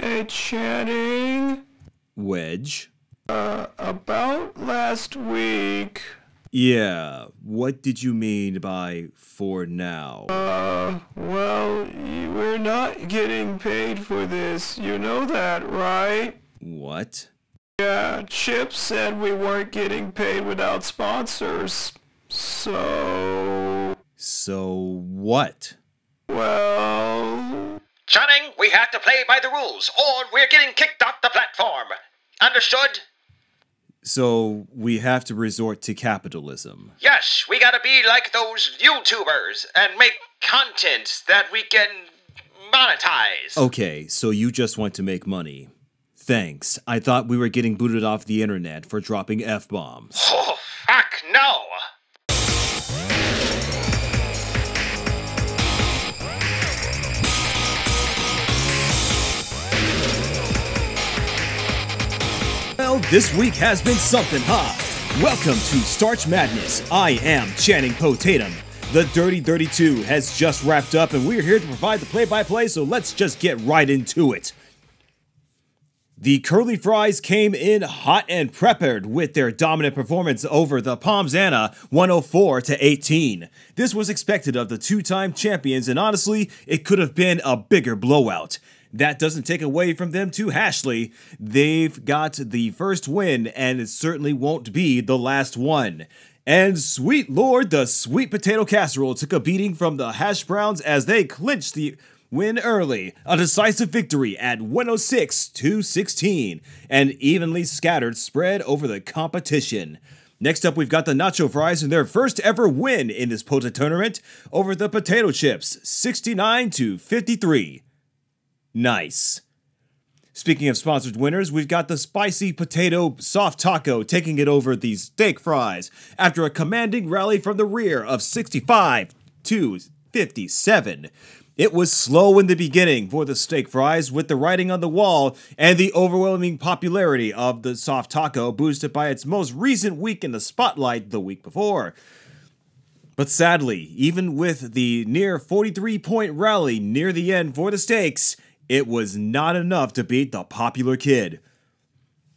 Hey, Channing. Wedge. Uh, about last week. Yeah, what did you mean by for now? Uh, well, we're not getting paid for this. You know that, right? What? Yeah, Chip said we weren't getting paid without sponsors. So. So what? Well. Channing, we have to play by the rules, or we're getting kicked off the platform. Understood? So we have to resort to capitalism. Yes, we gotta be like those YouTubers and make content that we can monetize. Okay, so you just want to make money. Thanks. I thought we were getting booted off the internet for dropping F bombs. Oh, fuck no! This week has been something, hot. Welcome to Starch Madness. I am Channing Potatum. The Dirty 32 has just wrapped up, and we're here to provide the play by play, so let's just get right into it. The Curly Fries came in hot and prepared with their dominant performance over the Pommes Anna 104 to 18. This was expected of the two-time champions and honestly, it could have been a bigger blowout. That doesn't take away from them to Hashley. They've got the first win and it certainly won't be the last one. And sweet lord, the sweet potato casserole took a beating from the hash browns as they clinched the win early, a decisive victory at 106 to 16, and evenly scattered spread over the competition. Next up, we've got the Nacho Fries in their first ever win in this Potatournament over the Potato Chips, 69 to 53. Nice. Speaking of sponsored winners, we've got the spicy potato soft taco taking it over the steak fries after a commanding rally from the rear of 65 to 57. It was slow in the beginning for the steak fries, with the writing on the wall and the overwhelming popularity of the soft taco boosted by its most recent week in the spotlight the week before. But sadly, even with the near 43 point rally near the end for the steaks, it was not enough to beat the popular kid.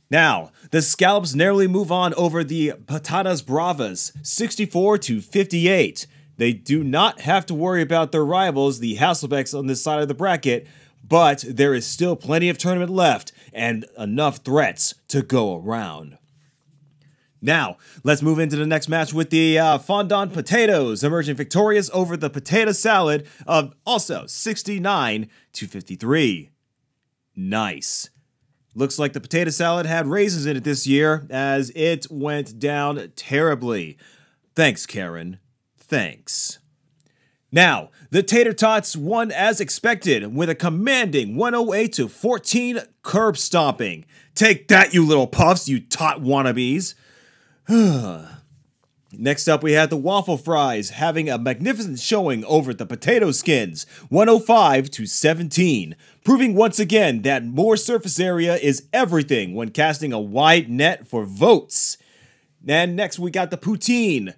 Now, the Scallops narrowly move on over the Patatas Bravas, 64 to 58. They do not have to worry about their rivals, the Hasselbacks, on this side of the bracket, but there is still plenty of tournament left and enough threats to go around. Now, let's move into the next match with the uh, Fondant Potatoes emerging victorious over the Potato Salad of also 69 to 53. Nice. Looks like the potato salad had raisins in it this year as it went down terribly. Thanks, Karen. Thanks. Now, the Tater Tots won as expected with a commanding 108 to 14 curb stomping. Take that, you little puffs, you tot wannabes. Next up, we had the Waffle Fries having a magnificent showing over the Potato Skins, 105 to 17, proving once again that more surface area is everything when casting a wide net for votes. And next, we got the Poutine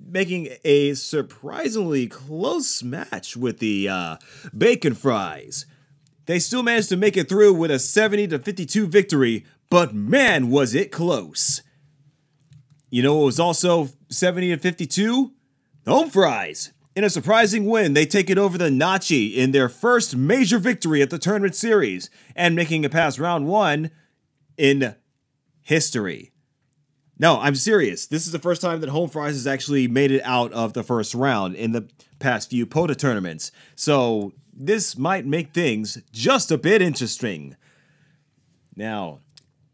making a surprisingly close match with the uh, Bacon Fries. They still managed to make it through with a 70 to 52 victory, but man, was it close. You know, it was also 70 to 52. Home Fries. In a surprising win, they take it over the Nachi in their first major victory at the tournament series and making it past round one in history. No, I'm serious. This is the first time that Home Fries has actually made it out of the first round in the past few Potatournaments. So this might make things just a bit interesting. Now,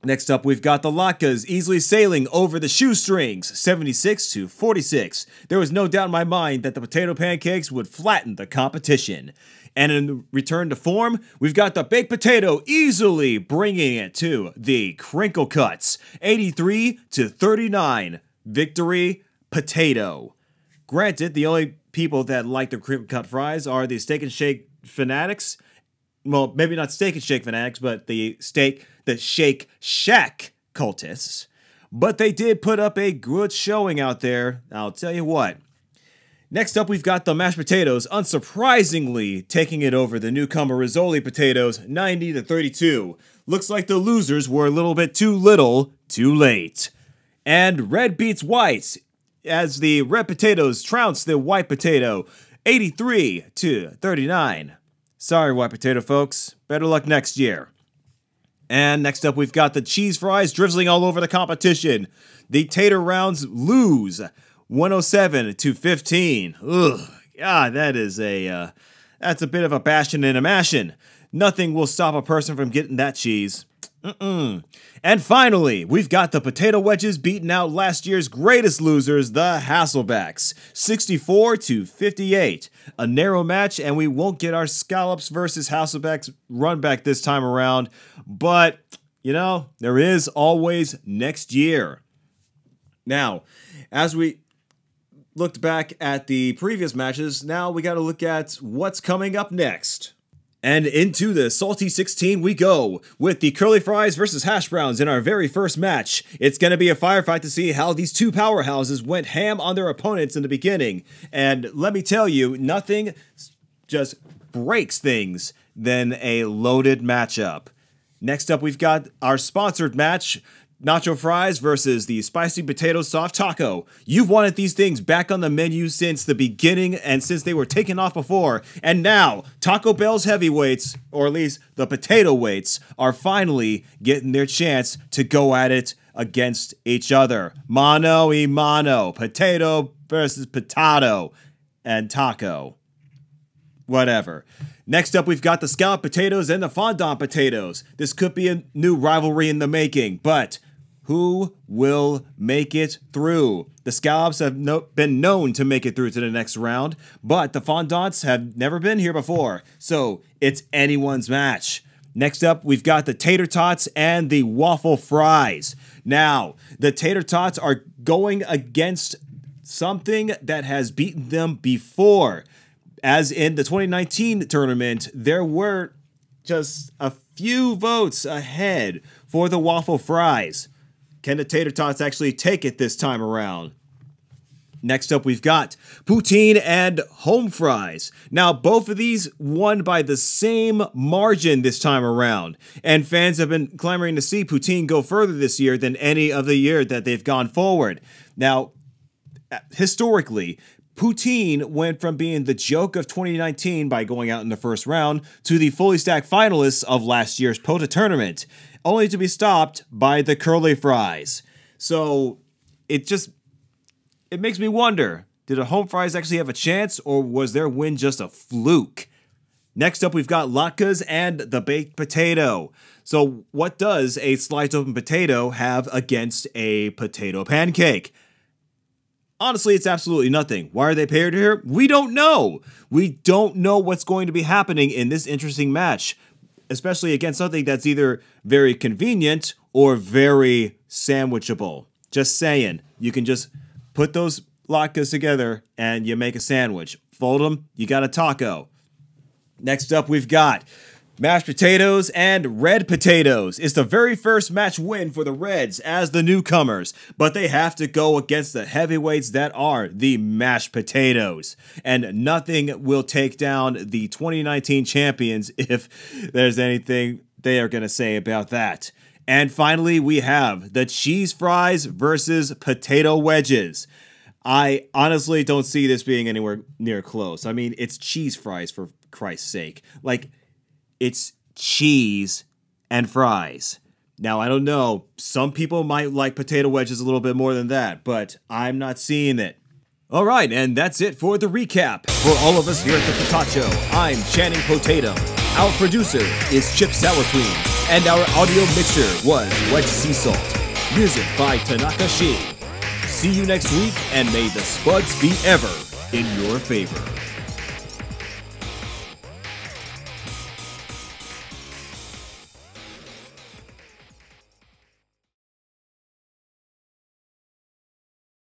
Next up, we've got the Latkes easily sailing over the shoestrings, 76 to 46. There was no doubt in my mind that the potato pancakes would flatten the competition. And in return to form, we've got the baked potato easily bringing it to the crinkle cuts, 83 to 39. Victory, potato. Granted, the only people that like the crinkle cut fries are the steak and shake fanatics. Well, maybe not steak and shake fanatics, but the steak the Shake Shack cultists, but they did put up a good showing out there. I'll tell you what, Next up, we've got the mashed potatoes, unsurprisingly taking it over the newcomer Rissole potatoes, 90 to 32. Looks like the losers were a little bit too little, too late. And red beats white as the red potatoes trounce the white potato, 83 to 39. Sorry, white potato folks. Better luck next year. And next up, we've got the cheese fries drizzling all over the competition. The tater rounds lose 107 to 15. Ugh, God, that is a uh, that's a bit of a bastion and a mashing. Nothing will stop a person from getting that cheese. Mm-mm. And finally, we've got the potato wedges beating out last year's greatest losers, the Hasselbacks, 64 to 58. A narrow match, and we won't get our scallops versus Hasselbacks run back this time around. But, you know, there is always next year. Now, as we looked back at the previous matches, now we got to look at what's coming up next. And into the Salty 16 we go with the Curly Fries versus Hash Browns in our very first match. It's going to be a firefight to see how these two powerhouses went ham on their opponents in the beginning. And let me tell you, nothing just breaks things than a loaded matchup. Next up, we've got our sponsored match nacho fries versus the spicy potato soft taco. You've wanted these things back on the menu since the beginning and since they were taken off before. And now, Taco Bell's heavyweights, or at least the potato weights, are finally getting their chance to go at it against each other. Mano y mano, potato versus potato, and taco. Whatever. Next up, we've got the scallop potatoes and the fondant potatoes. This could be a new rivalry in the making, but who will make it through. The Scallops have no, been known to make it through to the next round, but the Fondants have never been here before, so it's anyone's match. Next up, we've got the tater tots and the waffle fries. Now, the tater tots are going against something that has beaten them before. As in the 2019 tournament, there were just a few votes ahead for the waffle fries. Can the Tater Tots actually take it this time around? Next up, we've got poutine and home fries. Now, both of these won by the same margin this time around, and fans have been clamoring to see poutine go further this year than any of the year that they've gone forward. Now, historically, Poutine went from being the joke of 2019 by going out in the first round to the fully stacked finalists of last year's Potatournament only to be stopped by the curly fries. So it just it makes me wonder, did the home fries actually have a chance or was their win just a fluke? Next up, we've got latkes and the baked potato. So, what does a sliced open potato have against a potato pancake? Honestly, it's absolutely nothing. Why are they paired here? We don't know. We don't know what's going to be happening in this interesting match especially against something that's either very convenient or very sandwichable. Just saying, you can just put those latkes together and you make a sandwich. Fold them, you got a taco. Next up, we've got Mashed potatoes and red potatoes. It's the very first match win for the Reds as the newcomers, but they have to go against the heavyweights that are the mashed potatoes. And nothing will take down the 2019 champions if there's anything they are going to say about that. And finally, we have the cheese fries versus potato wedges. I honestly don't see this being anywhere near close. I mean, it's cheese fries for Christ's sake. Like, it's cheese and fries. Now, I don't know. Some people might like potato wedges a little bit more than that, but I'm not seeing it. All right, and that's it for the recap. For all of us here at the Potacho, I'm Channing Potatum. Our producer is Chip Sourcream, and our audio mixer was Wedge Seasalt. Music by Tanaka Shi. See you next week, and may the spuds be ever in your favor.